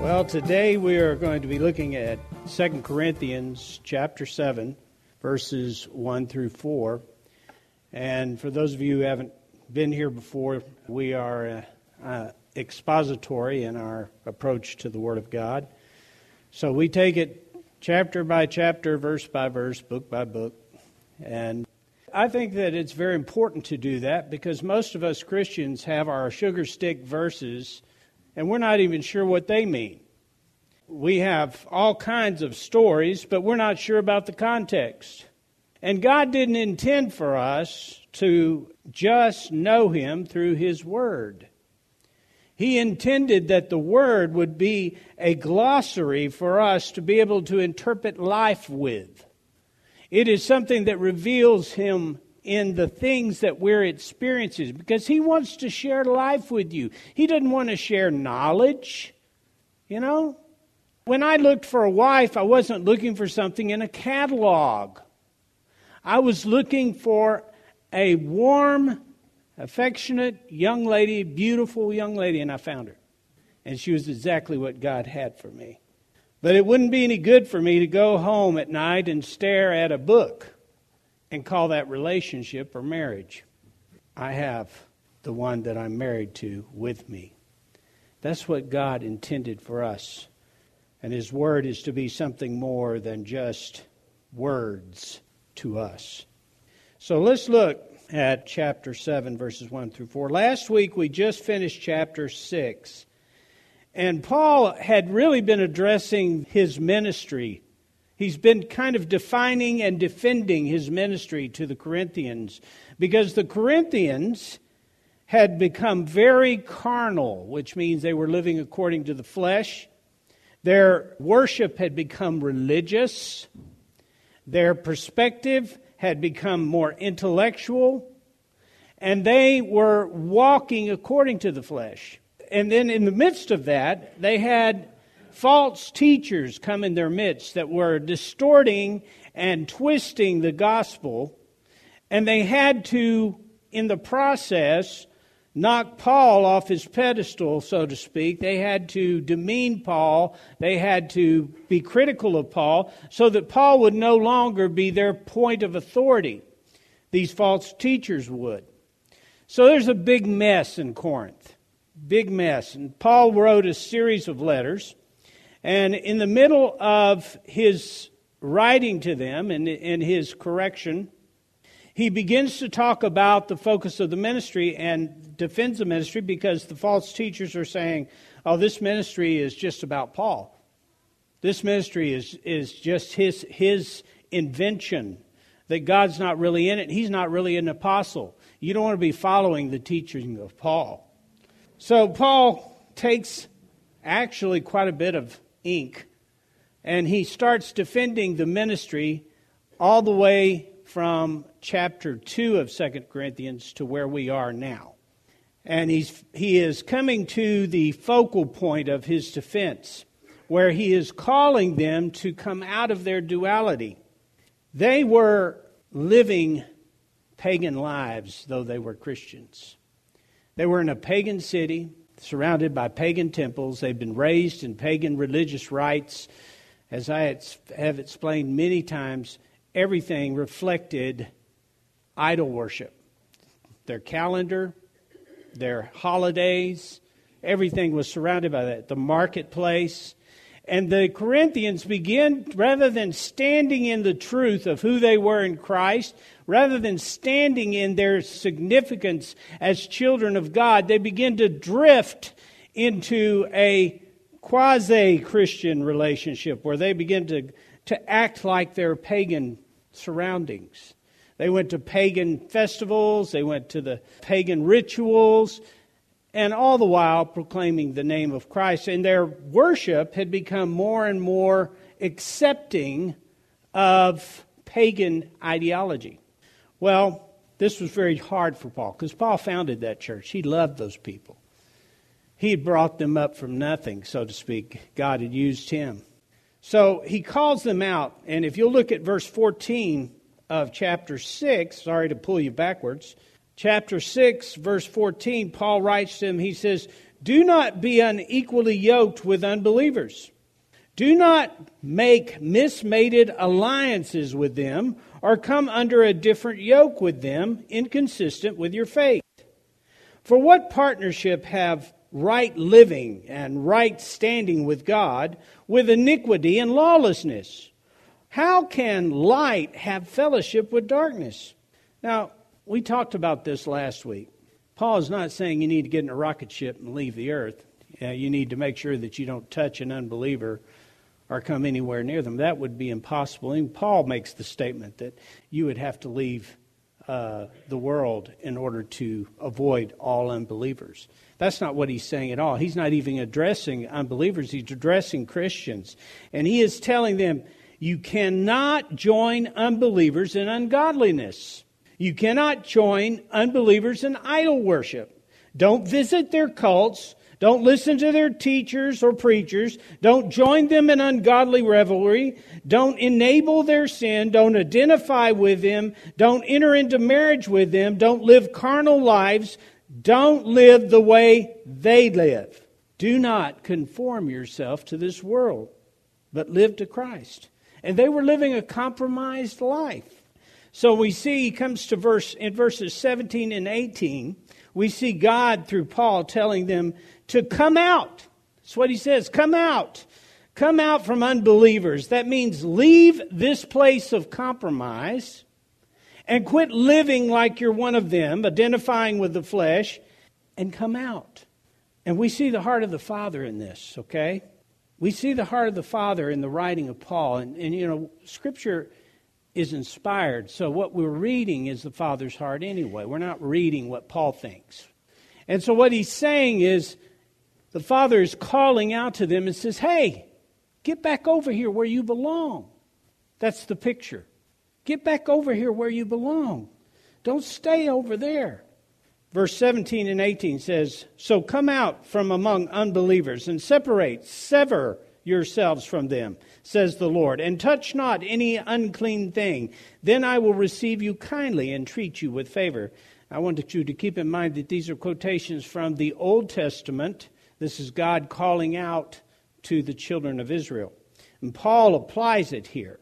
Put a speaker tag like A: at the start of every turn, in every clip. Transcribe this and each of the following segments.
A: Well, today we are going to be looking at 2 Corinthians chapter 7, verses 1 through 4. And for those of you who haven't been here before, we are uh, uh, expository in our approach to the Word of God. So we take it chapter by chapter, verse by verse, book by book. And I think that it's very important to do that because most of us Christians have our sugar stick verses and we're not even sure what they mean. We have all kinds of stories, but we're not sure about the context. And God didn't intend for us to just know Him through His Word. He intended that the Word would be a glossary for us to be able to interpret life with. It is something that reveals Him in the things that we're experiencing because He wants to share life with you. He doesn't want to share knowledge, you know? When I looked for a wife, I wasn't looking for something in a catalog. I was looking for a warm, affectionate young lady, beautiful young lady, and I found her. And she was exactly what God had for me. But it wouldn't be any good for me to go home at night and stare at a book and call that relationship or marriage. I have the one that I'm married to with me. That's what God intended for us. And His Word is to be something more than just words to us. So let's look at chapter 7, verses 1 through 4. Last week we just finished chapter 6. And Paul had really been addressing his ministry. He's been kind of defining and defending his ministry to the Corinthians because the Corinthians had become very carnal, which means they were living according to the flesh. Their worship had become religious. Their perspective had become more intellectual, and they were walking according to the flesh. And then in the midst of that, they had false teachers come in their midst that were distorting and twisting the gospel, and they had to, in the process, knock Paul off his pedestal, so to speak. They had to demean Paul. They had to be critical of Paul so that Paul would no longer be their point of authority. These false teachers would. So there's a big mess in Corinth. Big mess. And Paul wrote a series of letters. And in the middle of his writing to them and in his correction, he begins to talk about the focus of the ministry and defends the ministry because the false teachers are saying, oh, this ministry is just about Paul. This ministry is, is just his, his invention, that God's not really in it. He's not really an apostle. You don't want to be following the teaching of Paul. So Paul takes actually quite a bit of ink and he starts defending the ministry all the way from chapter 2 of 2 Corinthians to where we are now. And he's, he is coming to the focal point of his defense, where he is calling them to come out of their duality. They were living pagan lives, though they were Christians. They were in a pagan city, surrounded by pagan temples. They've been raised in pagan religious rites. As I have explained many times, everything reflected idol worship. Their calendar, their holidays, everything was surrounded by that. The marketplace. And the Corinthians begin, rather than standing in the truth of who they were in Christ, rather than standing in their significance as children of God, they begin to drift into a quasi Christian relationship where they begin to to act like their pagan surroundings. They went to pagan festivals, they went to the pagan rituals, and all the while proclaiming the name of Christ. And their worship had become more and more accepting of pagan ideology. Well, this was very hard for Paul because Paul founded that church. He loved those people. He had brought them up from nothing, so to speak. God had used him. So he calls them out. And if you'll look at verse 14 of chapter 6, sorry to pull you backwards, chapter 6, verse 14, Paul writes to him, he says, Do not be unequally yoked with unbelievers. Do not make mismated alliances with them or come under a different yoke with them, inconsistent with your faith. For what partnership have right living and right standing with God with iniquity and lawlessness? How can light have fellowship with darkness? Now, we talked about this last week. Paul is not saying you need to get in a rocket ship and leave the earth. Uh, you need to make sure that you don't touch an unbeliever or come anywhere near them. That would be impossible. And Paul makes the statement that you would have to leave uh, the world in order to avoid all unbelievers. That's not what he's saying at all. He's not even addressing unbelievers, he's addressing Christians. And he is telling them, you cannot join unbelievers in ungodliness. You cannot join unbelievers in idol worship. Don't visit their cults. Don't listen to their teachers or preachers. Don't join them in ungodly revelry. Don't enable their sin. Don't identify with them. Don't enter into marriage with them. Don't live carnal lives. Don't live the way they live. Do not conform yourself to this world, but live to Christ. And they were living a compromised life. So we see he comes to verse in verses 17 and 18, we see God through Paul telling them to come out. That's what he says, come out. Come out from unbelievers. That means leave this place of compromise and quit living like you're one of them, identifying with the flesh, and come out. And we see the heart of the Father in this, okay? We see the heart of the Father in the writing of Paul. And, and you know, Scripture is inspired. So what we're reading is the Father's heart anyway. We're not reading what Paul thinks. And so what he's saying is the Father is calling out to them and says, Hey, get back over here where you belong. That's the picture. Get back over here where you belong. Don't stay over there. Verse 17 and 18 says, So come out from among unbelievers and separate, sever yourselves from them, says the Lord, and touch not any unclean thing. Then I will receive you kindly and treat you with favor. I want you to keep in mind that these are quotations from the Old Testament. This is God calling out to the children of Israel. And Paul applies it here.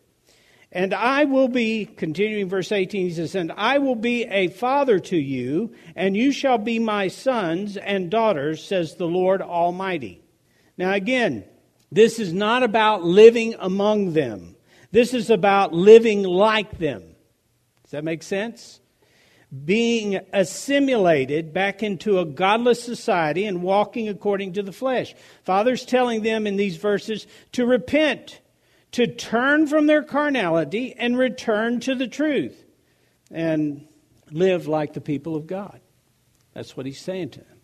A: And I will be, continuing verse 18, he says, And I will be a father to you, and you shall be my sons and daughters, says the Lord Almighty. Now, again, this is not about living among them. This is about living like them. Does that make sense? Being assimilated back into a godless society and walking according to the flesh. Father's telling them in these verses to repent, to turn from their carnality and return to the truth and live like the people of God. That's what he's saying to them.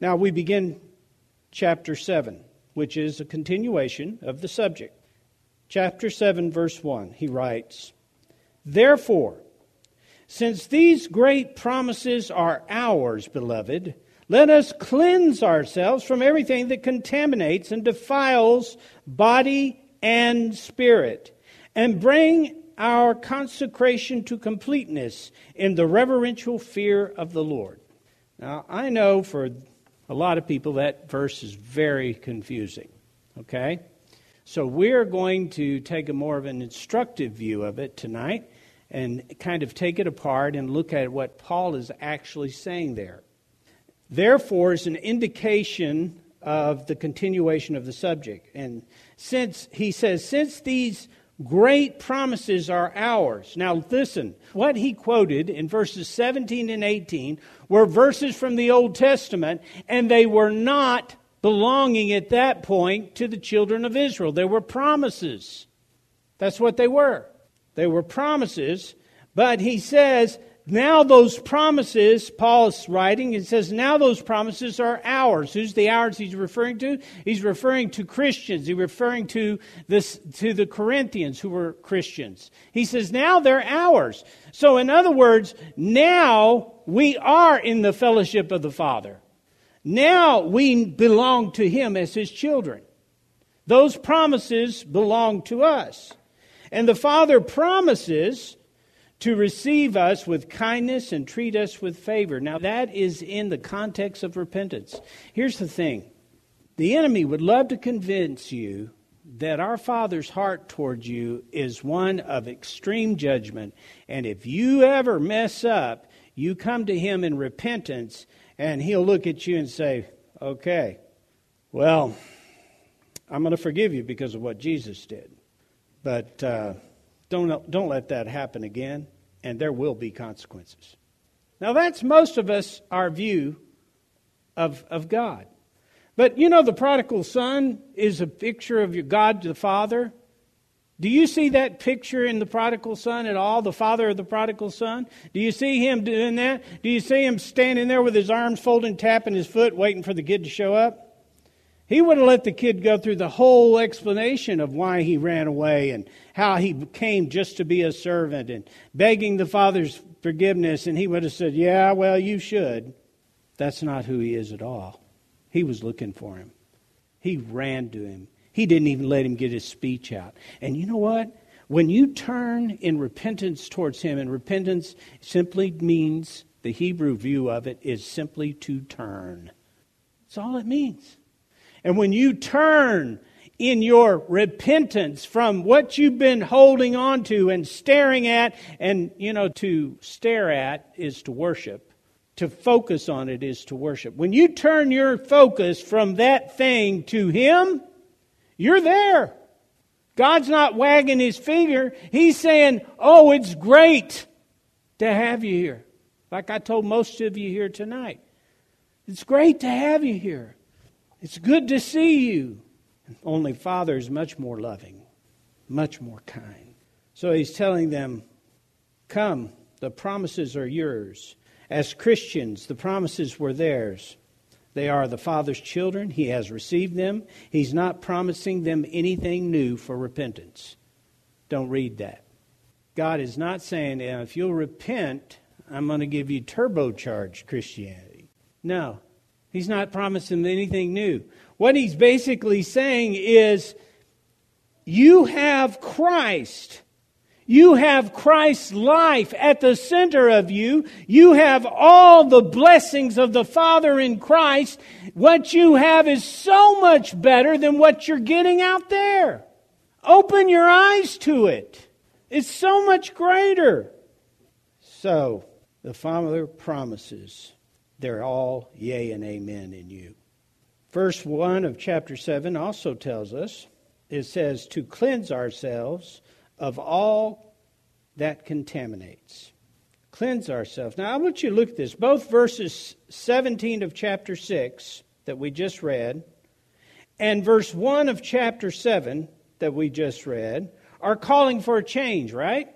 A: Now we begin chapter 7 which is a continuation of the subject. Chapter 7, verse 1, he writes, Therefore, since these great promises are ours, beloved, let us cleanse ourselves from everything that contaminates and defiles body and spirit, and bring our consecration to completeness in the reverential fear of the Lord. Now, I know for a lot of people, that verse is very confusing. Okay? So we're going to take a more of an instructive view of it tonight and kind of take it apart and look at what Paul is actually saying there. Therefore, is an indication of the continuation of the subject. And since, he says, since these great promises are ours. Now, listen, what he quoted in verses 17 and 18 were verses from the Old Testament, and they were not belonging at that point to the children of Israel. They were promises. That's what they were. They were promises, but he says, now those promises, Paul is writing, it says, now those promises are ours. Who's the ours he's referring to? He's referring to Christians. He's referring to this, to the Corinthians who were Christians. He says, now they're ours. So in other words, now we are in the fellowship of the Father. Now we belong to Him as His children. Those promises belong to us. And the Father promises to receive us with kindness and treat us with favor. Now, that is in the context of repentance. Here's the thing the enemy would love to convince you that our Father's heart towards you is one of extreme judgment. And if you ever mess up, you come to Him in repentance, and He'll look at you and say, Okay, well, I'm going to forgive you because of what Jesus did. But. Uh, don't, don't let that happen again, and there will be consequences. Now, that's most of us, our view of, of God. But you know, the prodigal son is a picture of your God the Father. Do you see that picture in the prodigal son at all, the father of the prodigal son? Do you see him doing that? Do you see him standing there with his arms folded, tapping his foot, waiting for the kid to show up? He would have let the kid go through the whole explanation of why he ran away and how he came just to be a servant and begging the father's forgiveness. And he would have said, Yeah, well, you should. That's not who he is at all. He was looking for him, he ran to him. He didn't even let him get his speech out. And you know what? When you turn in repentance towards him, and repentance simply means the Hebrew view of it is simply to turn. That's all it means. And when you turn in your repentance from what you've been holding on to and staring at, and you know, to stare at is to worship. To focus on it is to worship. When you turn your focus from that thing to Him, you're there. God's not wagging His finger. He's saying, Oh, it's great to have you here. Like I told most of you here tonight. It's great to have you here. It's good to see you. Only Father is much more loving, much more kind. So he's telling them, Come, the promises are yours. As Christians, the promises were theirs. They are the Father's children. He has received them. He's not promising them anything new for repentance. Don't read that. God is not saying, if you'll repent, I'm going to give you turbocharged Christianity. No, He's not promising anything new. What he's basically saying is, you have Christ. You have Christ's life at the center of you. You have all the blessings of the Father in Christ. What you have is so much better than what you're getting out there. Open your eyes to it. It's so much greater. So, the Father promises they're all yea and amen in you. Verse 1 of chapter 7 also tells us it says, to cleanse ourselves of all that contaminates. Cleanse ourselves. Now, I want you to look at this. Both verses 17 of chapter 6 that we just read and verse 1 of chapter 7 that we just read are calling for a change, right?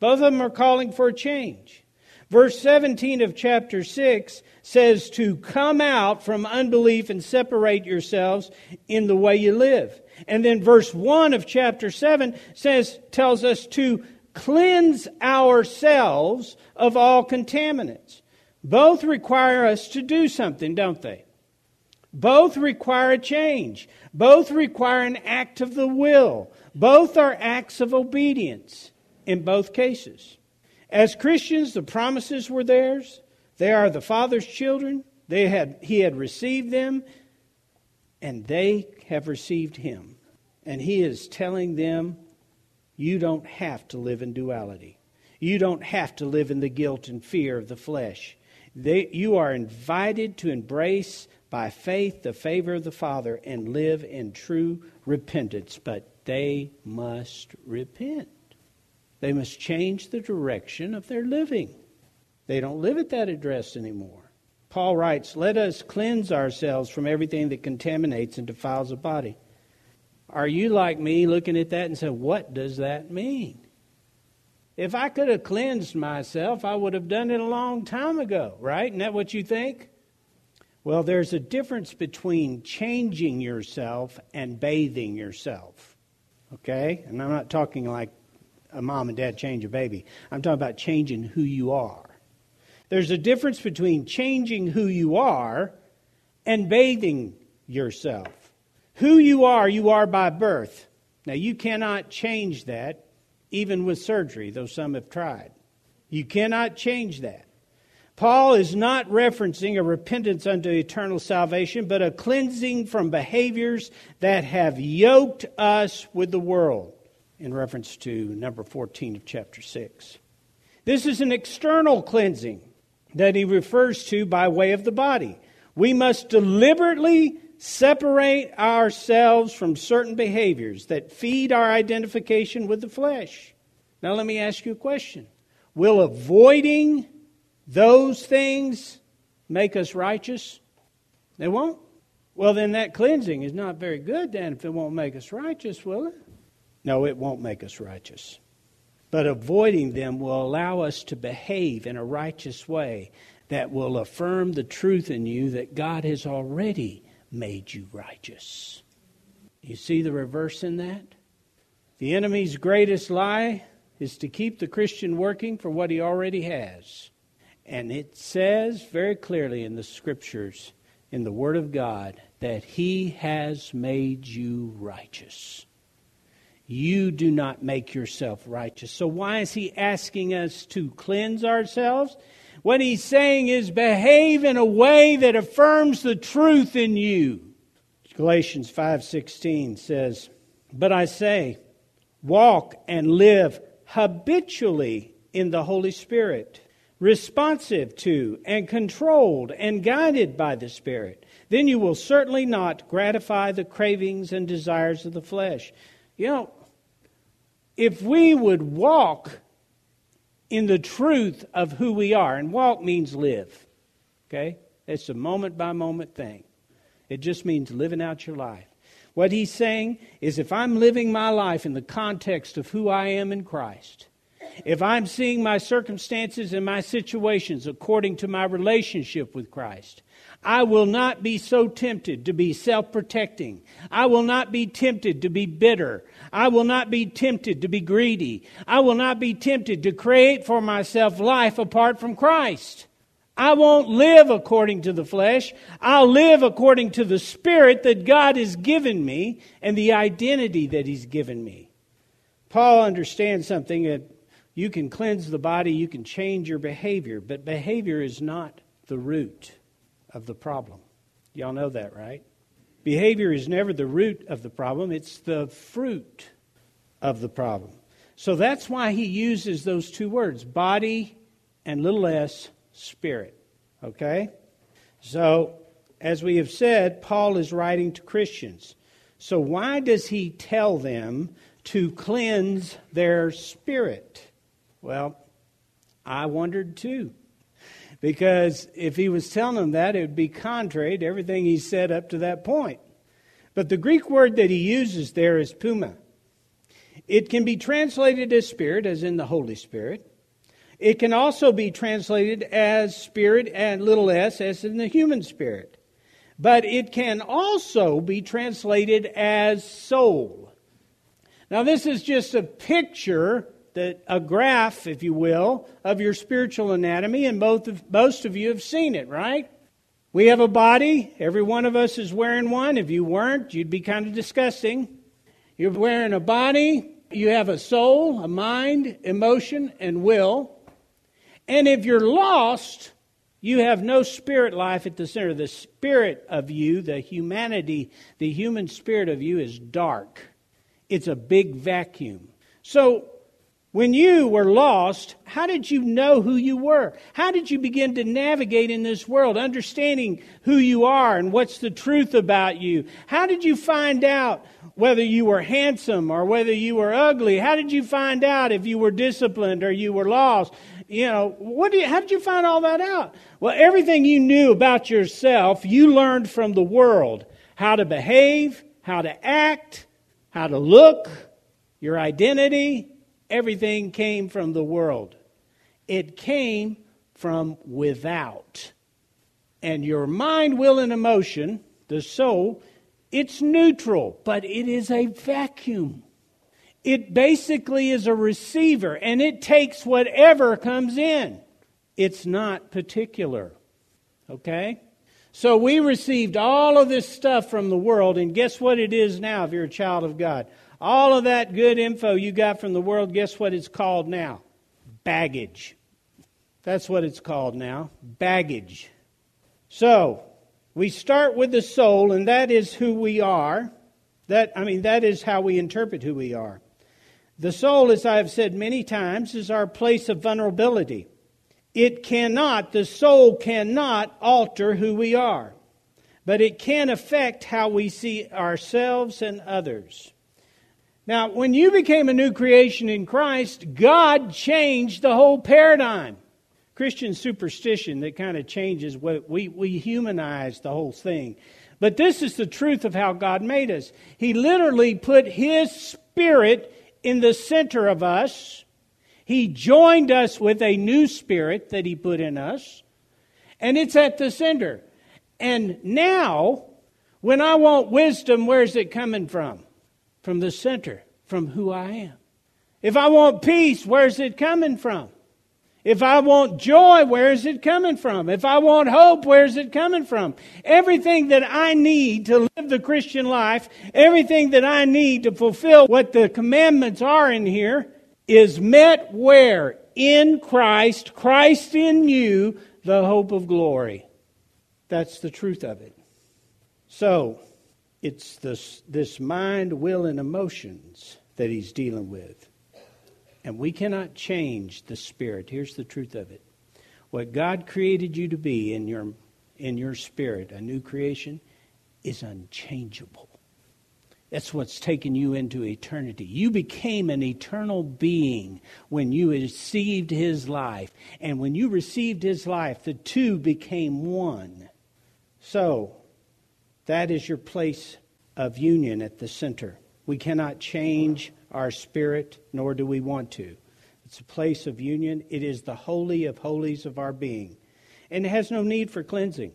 A: Both of them are calling for a change. Verse 17 of chapter 6 says to come out from unbelief and separate yourselves in the way you live. And then verse 1 of chapter 7 says tells us to cleanse ourselves of all contaminants. Both require us to do something, don't they? Both require a change. Both require an act of the will. Both are acts of obedience in both cases. As Christians, the promises were theirs. They are the Father's children. They had, he had received them, and they have received him. And he is telling them, you don't have to live in duality. You don't have to live in the guilt and fear of the flesh. They, you are invited to embrace by faith the favor of the Father and live in true repentance, but they must repent. They must change the direction of their living. They don't live at that address anymore. Paul writes, Let us cleanse ourselves from everything that contaminates and defiles the body. Are you like me looking at that and saying, What does that mean? If I could have cleansed myself, I would have done it a long time ago, right? Isn't that what you think? Well, there's a difference between changing yourself and bathing yourself. Okay? And I'm not talking like a mom and dad change a baby. I'm talking about changing who you are. There's a difference between changing who you are and bathing yourself. Who you are, you are by birth. Now, you cannot change that, even with surgery, though some have tried. You cannot change that. Paul is not referencing a repentance unto eternal salvation, but a cleansing from behaviors that have yoked us with the world, in reference to number 14 of chapter 6. This is an external cleansing that he refers to by way of the body. We must deliberately separate ourselves from certain behaviors that feed our identification with the flesh. Now, let me ask you a question Will avoiding those things make us righteous? They won't. Well, then that cleansing is not very good, then, if it won't make us righteous, will it? No, it won't make us righteous. But avoiding them will allow us to behave in a righteous way that will affirm the truth in you that God has already made you righteous. You see the reverse in that? The enemy's greatest lie is to keep the Christian working for what he already has. And it says very clearly in the scriptures, in the Word of God, that He has made you righteous. You do not make yourself righteous. So, why is He asking us to cleanse ourselves? What He's saying is behave in a way that affirms the truth in you. Galatians 5:16 says, "But I say, walk and live habitually in the Holy Spirit." responsive to and controlled and guided by the Spirit, then you will certainly not gratify the cravings and desires of the flesh. You know, if we would walk in the truth of who we are, and walk means live, okay? It's a moment by moment thing. It just means living out your life. What he's saying is if I'm living my life in the context of who I am in Christ, if I'm seeing my circumstances and my situations according to my relationship with Christ, I will not be so tempted to be self protecting. I will not be tempted to be bitter. I will not be tempted to be greedy. I will not be tempted to create for myself life apart from Christ. I won't live according to the flesh. I'll live according to the Spirit that God has given me and the identity that He's given me. Paul understands something that you can cleanse the body, you can change your behavior, but behavior is not the root of the problem. Y'all know that, right? Behavior is never the root of the problem, it's the fruit of the problem. So that's why he uses those two words, body and little s, spirit. Okay? So, as we have said, Paul is writing to Christians. So, why does he tell them to cleanse their spirit? Well, I wondered too. Because if he was telling them that, it would be contrary to everything he said up to that point. But the Greek word that he uses there is pneuma. It can be translated as spirit, as in the Holy Spirit. It can also be translated as spirit and little s, as in the human spirit. But it can also be translated as soul. Now, this is just a picture that a graph, if you will, of your spiritual anatomy, and both of, most of you have seen it, right? We have a body. Every one of us is wearing one. If you weren't, you'd be kind of disgusting. You're wearing a body. You have a soul, a mind, emotion, and will. And if you're lost, you have no spirit life at the center. The spirit of you, the humanity, the human spirit of you is dark. It's a big vacuum. So when you were lost, how did you know who you were? How did you begin to navigate in this world, understanding who you are and what's the truth about you? How did you find out whether you were handsome or whether you were ugly? How did you find out if you were disciplined or you were lost? You know, what did how did you find all that out? Well, everything you knew about yourself, you learned from the world. How to behave, how to act, how to look, your identity, everything came from the world. It came from without. And your mind, will, and emotion, the soul, it's neutral, but it is a vacuum. It basically is a receiver, and it takes whatever comes in. It's not particular. Okay? So we received all of this stuff from the world, and guess what it is now if you're a child of God? All of that good info you got from the world, guess what it's called now? Baggage. That's what it's called now baggage. So, we start with the soul, and that is who we are. That, I mean, that is how we interpret who we are. The soul, as I have said many times, is our place of vulnerability. It cannot, the soul cannot alter who we are, but it can affect how we see ourselves and others. Now, when you became a new creation in Christ, God changed the whole paradigm. Christian superstition that kind of changes what we, we humanize the whole thing. But this is the truth of how God made us. He literally put His Spirit in the center of us. He joined us with a new spirit that He put in us, and it's at the center. And now, when I want wisdom, where's it coming from? From the center, from who I am. If I want peace, where's it coming from? If I want joy, where is it coming from? If I want hope, where is it coming from? Everything that I need to live the Christian life, everything that I need to fulfill what the commandments are in here, is met where? In Christ, Christ in you, the hope of glory. That's the truth of it. So, it's this, this mind, will, and emotions that he's dealing with. And we cannot change the spirit. Here's the truth of it. What God created you to be in your, in your spirit, a new creation, is unchangeable. That's what's taken you into eternity. You became an eternal being when you received His life. And when you received His life, the two became one. So, that is your place of union at the center. We cannot change our spirit, nor do we want to. It's a place of union. It is the holy of holies of our being. And it has no need for cleansing.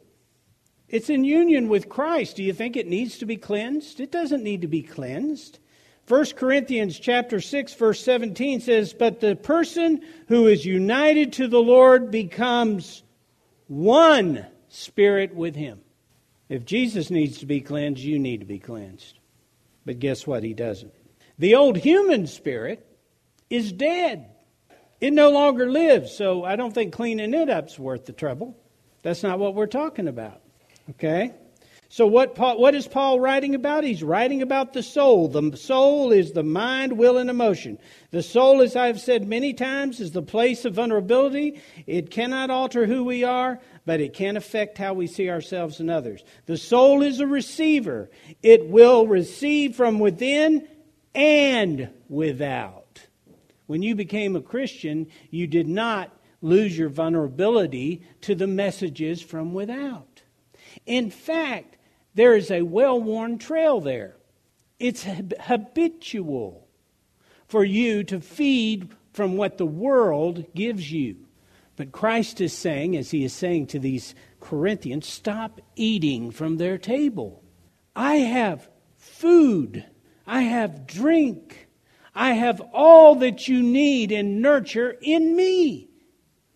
A: It's in union with Christ. Do you think it needs to be cleansed? It doesn't need to be cleansed. 1 Corinthians chapter 6 verse 17 says, "But the person who is united to the Lord becomes one spirit with him." If Jesus needs to be cleansed, you need to be cleansed. But guess what? He doesn't. The old human spirit is dead. It no longer lives, so I don't think cleaning it up's worth the trouble. That's not what we're talking about. Okay? So what Paul, what is Paul writing about? He's writing about the soul. The soul is the mind, will, and emotion. The soul, as I've said many times, is the place of vulnerability. It cannot alter who we are, but it can affect how we see ourselves and others. The soul is a receiver. It will receive from within and without. When you became a Christian, you did not lose your vulnerability to the messages from without. In fact, there is a well worn trail there. It's habitual for you to feed from what the world gives you. But Christ is saying, as he is saying to these Corinthians, stop eating from their table. I have food I have drink. I have all that you need and nurture in me,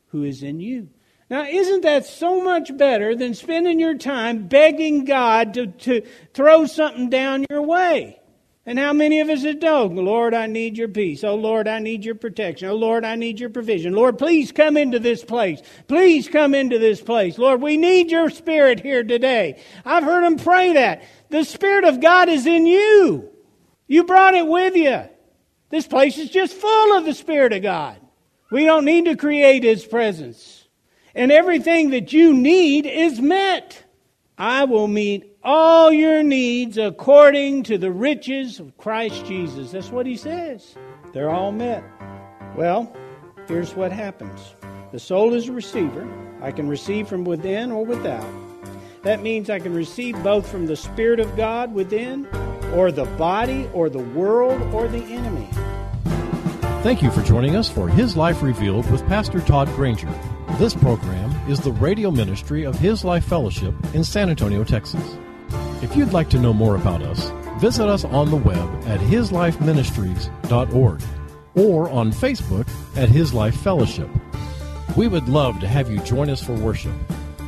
A: who is in you. Now, isn't that so much better than spending your time begging God to, to throw something down your way? And how many of us have done? Lord, I need your peace. Oh, Lord, I need your protection. Oh, Lord, I need your provision. Lord, please come into this place. Please come into this place. Lord, we need your spirit here today. I've heard them pray that. The Spirit of God is in you. You brought it with you. This place is just full of the Spirit of God. We don't need to create His presence. And everything that you need is met. I will meet all your needs according to the riches of Christ Jesus. That's what He says. They're all met. Well, here's what happens the soul is a receiver. I can receive from within or without. That means I can receive both from the Spirit of God within or the body or the world or the enemy.
B: Thank you for joining us for His Life Revealed with Pastor Todd Granger. This program is the radio ministry of His Life Fellowship in San Antonio, Texas. If you'd like to know more about us, visit us on the web at hislifeministries.org or on Facebook at His Life Fellowship. We would love to have you join us for worship.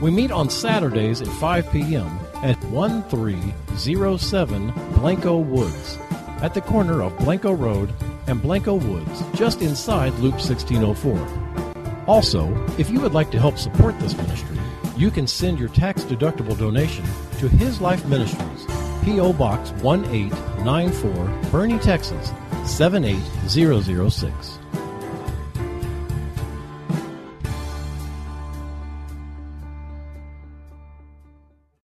B: We meet on Saturdays at 5 p.m. at 1307 Blanco Woods at the corner of Blanco Road and Blanco Woods, just inside Loop 1604. Also, if you would like to help support this ministry, you can send your tax deductible donation to His Life Ministries, P.O. Box 1894, Boerne, Texas 78006.